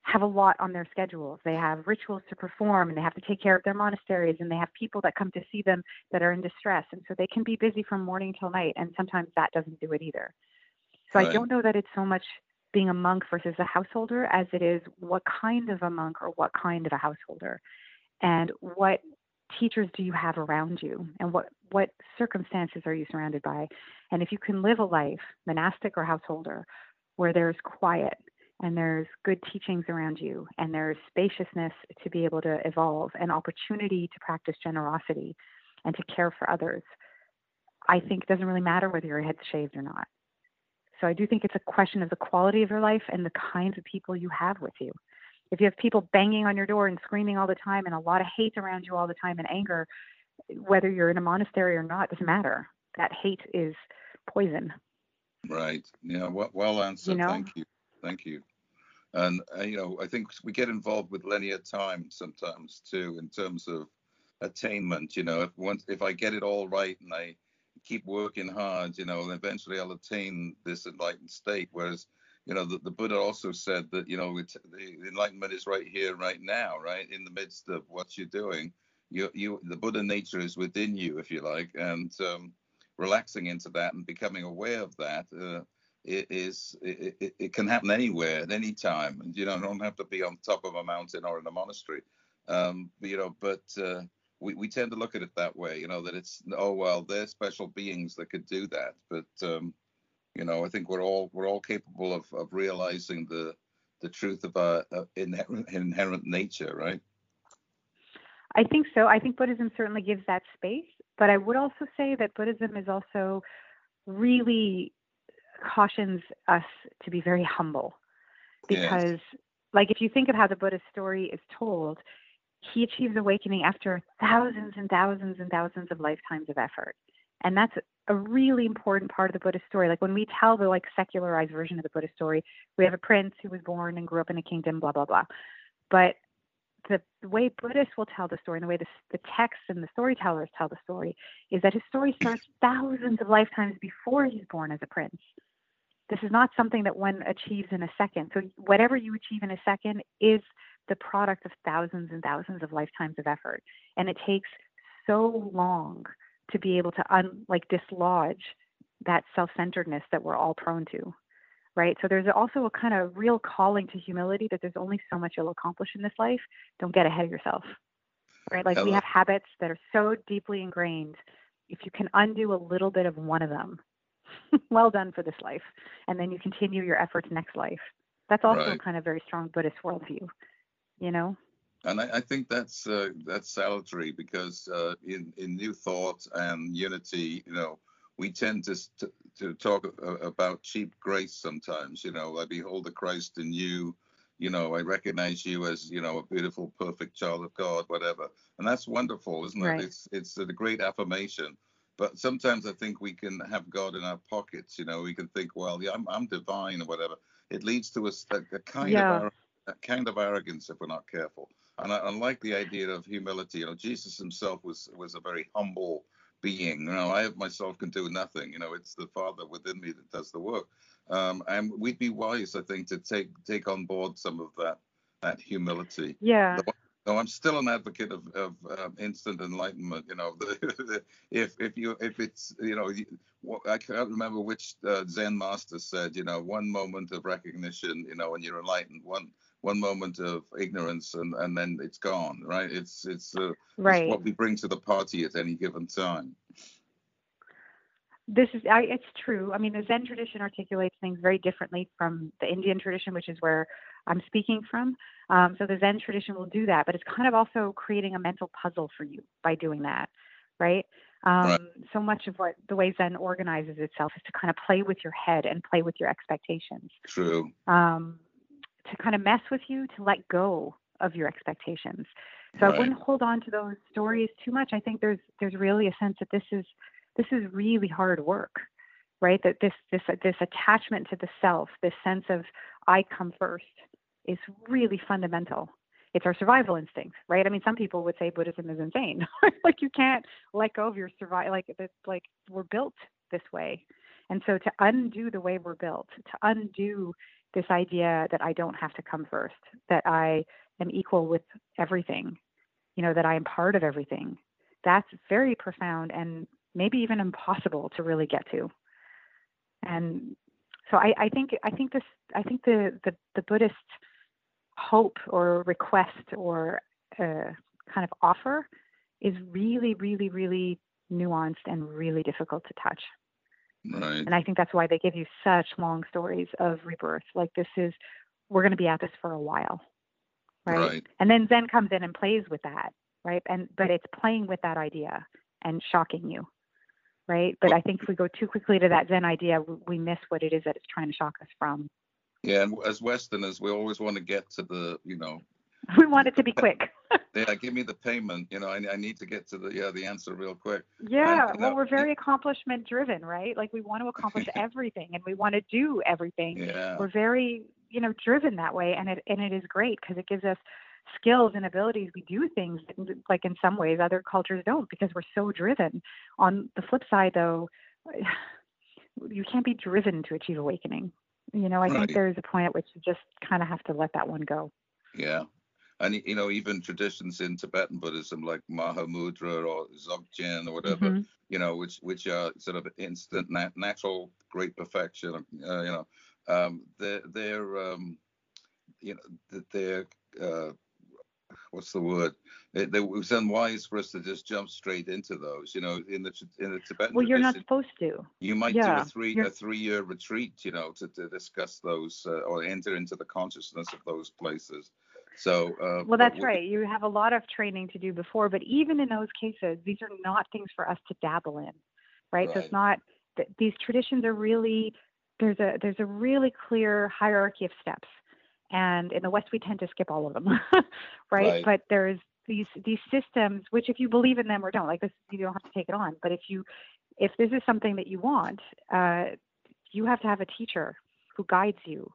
have a lot on their schedules. They have rituals to perform and they have to take care of their monasteries and they have people that come to see them that are in distress. And so they can be busy from morning till night. And sometimes that doesn't do it either. So right. I don't know that it's so much being a monk versus a householder as it is what kind of a monk or what kind of a householder and what teachers do you have around you and what what circumstances are you surrounded by? And if you can live a life monastic or householder where there's quiet and there's good teachings around you and there's spaciousness to be able to evolve and opportunity to practice generosity and to care for others i think it doesn't really matter whether your head's shaved or not. So i do think it's a question of the quality of your life and the kinds of people you have with you if you have people banging on your door and screaming all the time and a lot of hate around you all the time and anger whether you're in a monastery or not doesn't matter that hate is poison right yeah well, well answered you know? thank you thank you and uh, you know, I think we get involved with linear time sometimes too, in terms of attainment. You know, if once if I get it all right and I keep working hard, you know, eventually I'll attain this enlightened state. Whereas, you know, the, the Buddha also said that you know it, the enlightenment is right here, right now, right in the midst of what you're doing. You, you, the Buddha nature is within you, if you like, and um, relaxing into that and becoming aware of that. Uh, it is it, it, it, can happen anywhere at any time and you know don't have to be on top of a mountain or in a monastery um you know but uh, we, we tend to look at it that way you know that it's oh well they're special beings that could do that but um you know i think we're all we're all capable of of realizing the the truth of our uh, inherent, inherent nature right I think so. I think Buddhism certainly gives that space, but I would also say that Buddhism is also really cautions us to be very humble because yes. like if you think of how the Buddhist story is told, he achieves awakening after thousands and thousands and thousands of lifetimes of effort. And that's a really important part of the Buddhist story. Like when we tell the like secularized version of the Buddhist story, we have a prince who was born and grew up in a kingdom, blah blah blah. But the, way Buddhists will tell the story, and the way the, the texts and the storytellers tell the story, is that his story starts thousands of lifetimes before he's born as a prince. This is not something that one achieves in a second. So whatever you achieve in a second is the product of thousands and thousands of lifetimes of effort, and it takes so long to be able to un, like dislodge that self-centeredness that we're all prone to right? So there's also a kind of real calling to humility that there's only so much you'll accomplish in this life. Don't get ahead of yourself, right? Like we have habits that are so deeply ingrained. If you can undo a little bit of one of them, well done for this life. And then you continue your efforts next life. That's also right. a kind of very strong Buddhist worldview, you know? And I, I think that's uh, that's salutary because uh, in in New Thought and Unity, you know, we tend to, to, to talk about cheap grace sometimes. You know, I behold the Christ in you. You know, I recognize you as you know a beautiful, perfect child of God, whatever, and that's wonderful, isn't right. it? It's it's a great affirmation. But sometimes I think we can have God in our pockets. You know, we can think, well, yeah, I'm, I'm divine or whatever. It leads to a, a kind yeah. of a kind of arrogance if we're not careful. And I, I like the idea of humility. You know, Jesus himself was was a very humble being. You know, I myself can do nothing. You know, it's the Father within me that does the work. Um, and we'd be wise, I think, to take take on board some of that that humility. Yeah. No, I'm still an advocate of, of um, instant enlightenment. You know, if if you if it's you know, I can't remember which uh, Zen master said. You know, one moment of recognition, you know, and you're enlightened. One one moment of ignorance and, and then it's gone, right? It's it's, uh, right. It's what we bring to the party at any given time. This is I, it's true. I mean, the Zen tradition articulates things very differently from the Indian tradition, which is where I'm speaking from. Um, so the Zen tradition will do that, but it's kind of also creating a mental puzzle for you by doing that, right? Um, right. So much of what the way Zen organizes itself is to kind of play with your head and play with your expectations. True. Um, to kind of mess with you to let go of your expectations. So right. I wouldn't hold on to those stories too much. I think there's there's really a sense that this is this is really hard work, right? That this this this attachment to the self, this sense of I come first, is really fundamental. It's our survival instinct, right? I mean, some people would say Buddhism is insane. like you can't let go of your survival. Like it's like we're built this way, and so to undo the way we're built, to undo this idea that I don't have to come first, that I am equal with everything, you know, that I am part of everything. That's very profound and maybe even impossible to really get to. And so I, I think I think this I think the the, the Buddhist hope or request or uh, kind of offer is really really really nuanced and really difficult to touch. Right. And I think that's why they give you such long stories of rebirth. Like this is, we're going to be at this for a while, right? right? And then Zen comes in and plays with that, right? And but it's playing with that idea and shocking you, right? But I think if we go too quickly to that Zen idea, we miss what it is that it's trying to shock us from. Yeah, and as Westerners, we always want to get to the, you know, we want it to be quick. yeah, give me the payment. You know, I, I need to get to the yeah the answer real quick. Yeah, and, well, know, we're very accomplishment driven, right? Like we want to accomplish everything and we want to do everything. Yeah. We're very you know driven that way, and it and it is great because it gives us skills and abilities. We do things that, like in some ways other cultures don't because we're so driven. On the flip side, though, you can't be driven to achieve awakening. You know, I right. think there's a point at which you just kind of have to let that one go. Yeah, and you know even traditions in Tibetan Buddhism like Mahamudra or Dzogchen or whatever, mm-hmm. you know, which which are sort of instant nat- natural great perfection. Uh, you know, um, they're they're um, you know they're uh, what's the word? It, it, was unwise for us to just jump straight into those. You know, in the in the Tibetan. Well, you're not supposed to. You might yeah, do a 3 you're... a three year retreat. You know, to, to discuss those uh, or enter into the consciousness of those places So uh, well, that's right. You have a lot of training to do before, but even in those cases, these are not things for us to dabble in, right? right. So it's not. These traditions are really there's a there's a really clear hierarchy of steps, and in the West we tend to skip all of them, right? right? But there's these these systems which if you believe in them or don't like this you don't have to take it on but if you if this is something that you want uh, you have to have a teacher who guides you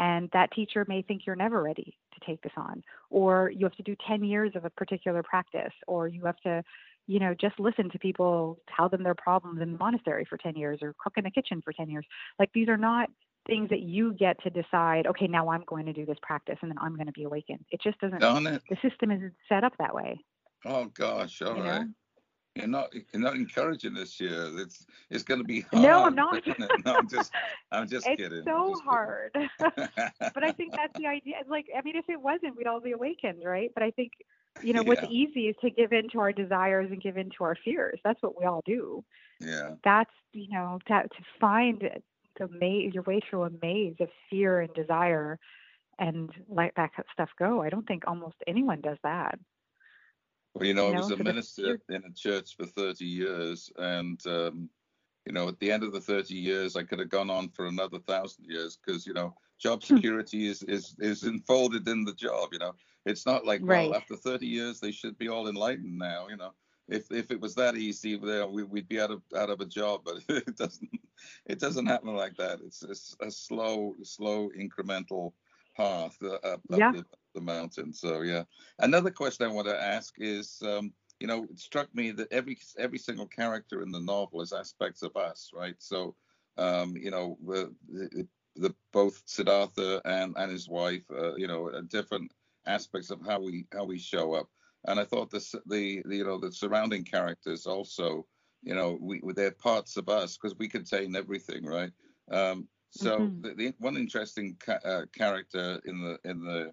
and that teacher may think you're never ready to take this on or you have to do 10 years of a particular practice or you have to you know just listen to people tell them their problems in the monastery for 10 years or cook in the kitchen for 10 years. Like these are not things that you get to decide okay now i'm going to do this practice and then i'm going to be awakened. It just doesn't it? the system isn't set up that way. Oh gosh. All you right. You're not you're not encouraging this year. It's it's going to be hard. No, I'm not. no, I'm just I'm just it's kidding. so just hard. but I think that's the idea. Like I mean, if it wasn't, we'd all be awakened, right? But I think you know what's easy is to give in to our desires and give in to our fears. That's what we all do. Yeah. That's you know to to find the maze your way through a maze of fear and desire and let that stuff go. I don't think almost anyone does that. Well, you know, You I was know, a the minister in a church for 30 years, and um, you know, at the end of the 30 years, I could have gone on for another thousand years because you know, job Hmm. security is is is enfolded in the job. You know, it's not like Right. well, after 30 years, they should be all enlightened now. You know, if if it was that easy, well, we, we'd be out of out of a job, but it doesn't it doesn't happen like that. It's it's a slow slow incremental path uh, up Yeah. The, mountain. So yeah. Another question I want to ask is, um, you know, it struck me that every every single character in the novel is aspects of us, right? So, um, you know, the, the, the both Siddhartha and and his wife, uh, you know, are different aspects of how we how we show up. And I thought this, the, the you know the surrounding characters also, you know, we they're parts of us because we contain everything, right? Um, so Mhm. the, the one interesting ca- uh, character in the in the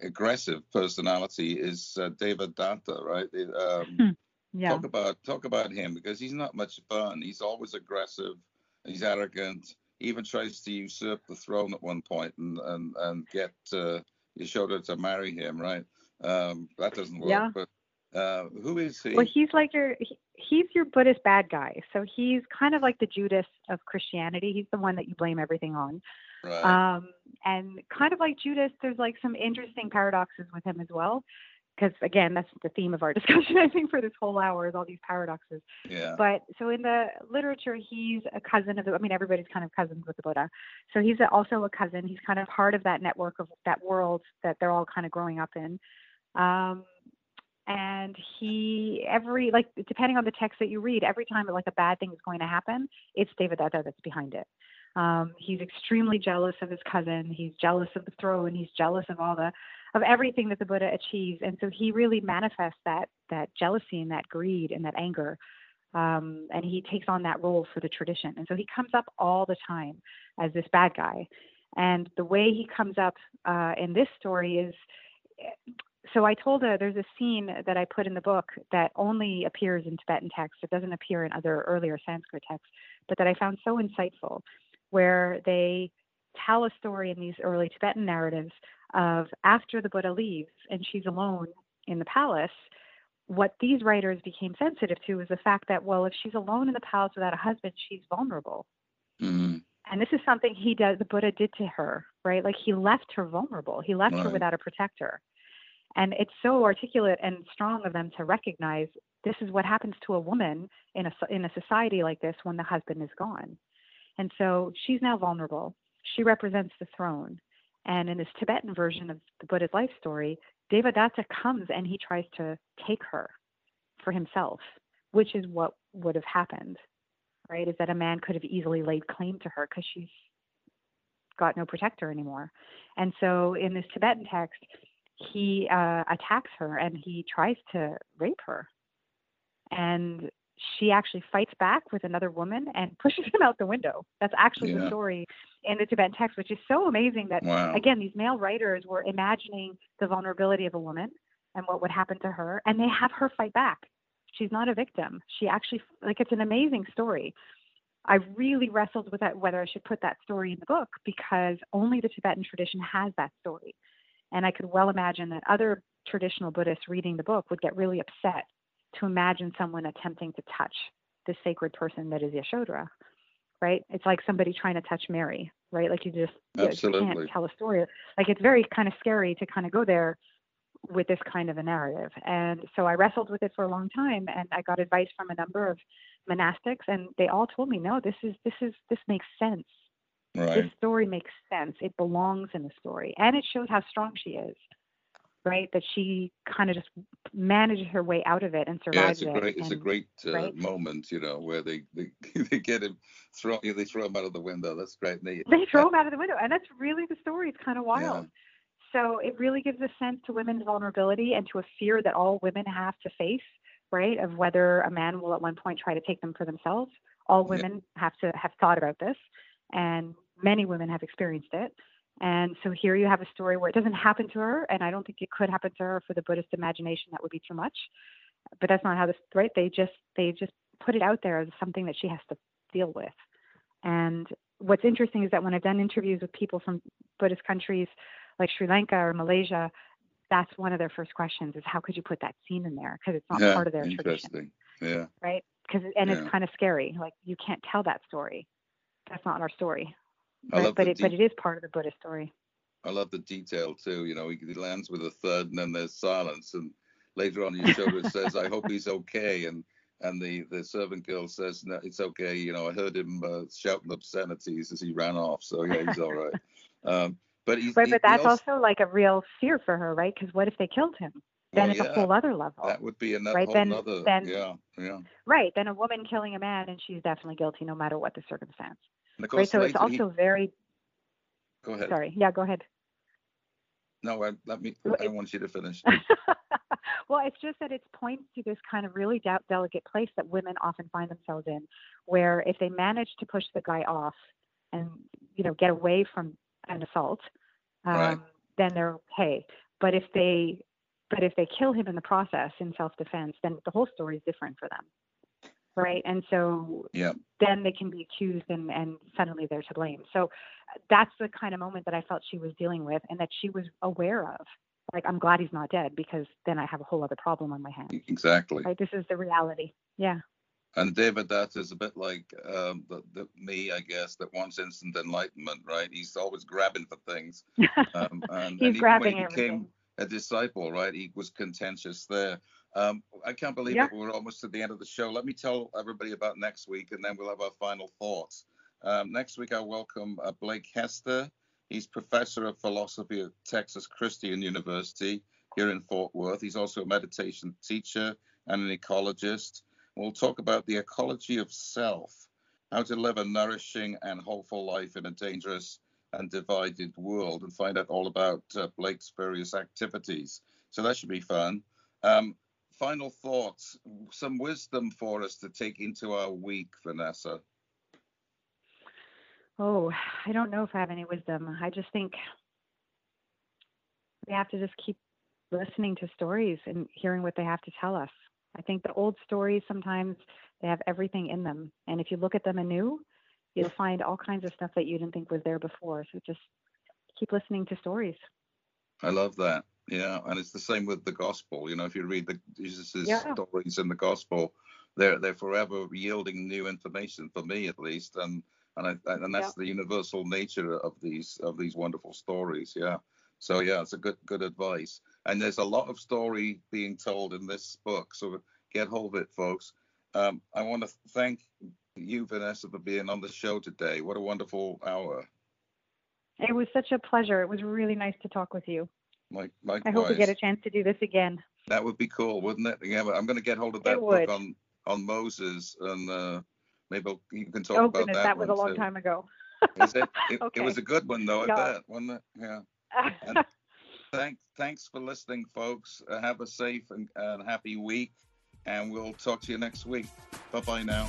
aggressive personality is uh, Devadatta, right? Um, Yeah. Talk about talk about him because he's not much fun. He's always aggressive. He's arrogant. He even tries to usurp the throne at one point and and and get uh, Yashoda to marry him, right? Um, that doesn't work. Yeah. But uh, who is he? Well, he's like your he- he's your Buddhist bad guy. So he's kind of like the Judas of Christianity. He's the one that you blame everything on. right. Um, and kind of like Judas, there's like some interesting paradoxes with him as well. Because again, that's the theme of our discussion, I think, for this whole hour is all these paradoxes. yeah. But so in the literature, he's a cousin of the. I mean, everybody's kind of cousins with the Buddha. So he's a, also a cousin. He's kind of part of that network of that world that they're all kind of growing up in. Um, and he every like depending on the text that you read, every time like a bad thing is going to happen, it's Devadatta that's behind it. Um, he's extremely jealous of his cousin. He's jealous of the throne. He's jealous of all the of everything that the Buddha achieves, and so he really manifests that that jealousy and that greed and that anger um, and he takes on that role for the tradition. And so he comes up all the time as this bad guy. And the way he comes up uh, in this story is so I told her there's a scene that I put in the book that only appears in Tibetan texts. It doesn't appear in other earlier Sanskrit texts, but that I found so insightful, where they tell a story in these early Tibetan narratives of after the Buddha leaves and she's alone in the palace, what these writers became sensitive to is the fact that, well, if she's alone in the palace without a husband, she's vulnerable. Mhm. And this is something he does, the Buddha did to her, right? Like he left her vulnerable. He left her without a protector. And it's so articulate and strong of them to recognize this is what happens to a woman in a, in a society like this when the husband is gone. And so she's now vulnerable. She represents the throne. And in this Tibetan version of the Buddha's life story, Devadatta comes and he tries to take her for himself, which is what would have happened, right? Is that a man could have easily laid claim to her because she's got no protector anymore. And so in this Tibetan text, he uh, attacks her and he tries to rape her. And she actually fights back with another woman and pushes him out the window. That's actually Yeah. the story in the Tibetan text, which is so amazing that Wow. again, these male writers were imagining the vulnerability of a woman and what would happen to her, and they have her fight back. She's not a victim. She actually, like, it's an amazing story. I really wrestled with that whether I should put that story in the book because only the Tibetan tradition has that story. And I could well imagine that other traditional Buddhists reading the book would get really upset to imagine someone attempting to touch the sacred person that is Yashodhara, right? It's like somebody trying to touch Mary, right? Like you just you, you can't tell a story. Like it's very kind of scary to kind of go there with this kind of a narrative. And so I wrestled with it for a long time and I got advice from a number of monastics and they all told me, no, this is this is this makes sense. Right. This story makes sense. It belongs in the story. And it shows how strong she is. Right? That she kind of just manages her way out of it and survives yeah, it's a great, it. It's and, a great uh, right? moment, you know, where they, they, they get him throw they throw him out of the window. That's great. They, they throw him out of the window. And that's really the story. It's kind of wild. Yeah. So it really gives a sense to women's vulnerability and to a fear that all women have to face, right? Of whether a man will at one point try to take them for themselves. All women yeah. have to have thought about this, and many women have experienced it. And so here you have a story where it doesn't happen to her, and I don't think it could happen to her for the Buddhist imagination. That would be too much. But that's not how this right. They just they just put it out there as something that she has to deal with. And what's interesting is that when I've done interviews with people from Buddhist countries like Sri Lanka or Malaysia, that's one of their first questions is how could you put that scene in there because it's not yeah, part of their interesting. tradition. Yeah. Right. Because and Yeah. it's kind of scary. Like you can't tell that story. That's not our story. I Right? love But it but it is part of the Buddhist story. I love the detail too. You know, he, he lands with a third, and then there's silence, and later on, Yashodhara says, "I hope he's okay," and and the the servant girl says, "No, it's okay." You know, I heard him uh, shouting obscenities as he ran off, so yeah, he's all right. Um, but he's Right. he- But that's also, also like a real fear for her, right? Because what if they killed him? Then well, it's yeah, a whole other level. that would be another right, then- nother. then- yeah, yeah. Right. Then a woman killing a man and she's definitely guilty no matter what the circumstance. Of Right. So it's later he- also very go ahead. sorry. Yeah, go ahead. No, I, let me. I want you to finish. well, it's just that it points to this kind of really de- delicate place that women often find themselves in, where if they manage to push the guy off and you know get away from an assault, um, Right. then they're okay. But if they but if they kill him in the process in self-defense, then the whole story is different for them, right? And so Yeah. then they can be accused and, and suddenly they're to blame. So that's the kind of moment that I felt she was dealing with and that she was aware of. Like, I'm glad he's not dead because then I have a whole other problem on my hands. Exactly. Right? This is the reality. Yeah. And Devadatta is a bit like um, the, the, me, I guess, that wants instant enlightenment, right? He's always grabbing for things. Um, and, He's and grabbing when he became everything. a disciple, right? He was contentious there. Um, I can't believe Yeah. it. We're almost at the end of the show. Let me tell everybody about next week, and then we'll have our final thoughts. Um, next week, I welcome uh, Blake Hestir. He's professor of philosophy at Texas Christian University here in Fort Worth. He's also a meditation teacher and an ecologist. We'll talk about the ecology of self, how to live a nourishing and hopeful life in a dangerous and divided world, and find out all about uh, Blake's various activities. So that should be fun. Um, final thoughts, some wisdom for us to take into our week, Vanessa. Oh, I don't know if I have any wisdom. I just think we have to just keep listening to stories and hearing what they have to tell us. I think the old stories sometimes they have everything in them, and if you look at them anew, you'll find all kinds of stuff that you didn't think was there before. So just keep listening to stories. I love that. Yeah, and it's the same with the gospel. You know, if you read the Jesus' Yeah. stories in the gospel, they're they're forever yielding new information for me at least, and and I, and that's the universal nature of these of these wonderful stories. Yeah. So yeah, it's a good good advice. And there's a lot of story being told in this book, so get hold of it, folks. Um, I want to thank you, Vanessa, for being on the show today. What a wonderful hour. It was such a pleasure. It was really nice to talk with you. Like, I hope we get a chance to do this again. That would be cool, wouldn't it? Yeah, but I'm going to get hold of that book on on Moses, and uh, maybe I'll- you can talk oh about goodness, that. that was a long too. time ago. Is it? It, Okay. it was a good one though. I That bet, wasn't it? Yeah. And thanks, thanks for listening, folks. Uh, have a safe and, and happy week, and we'll talk to you next week. Bye bye now.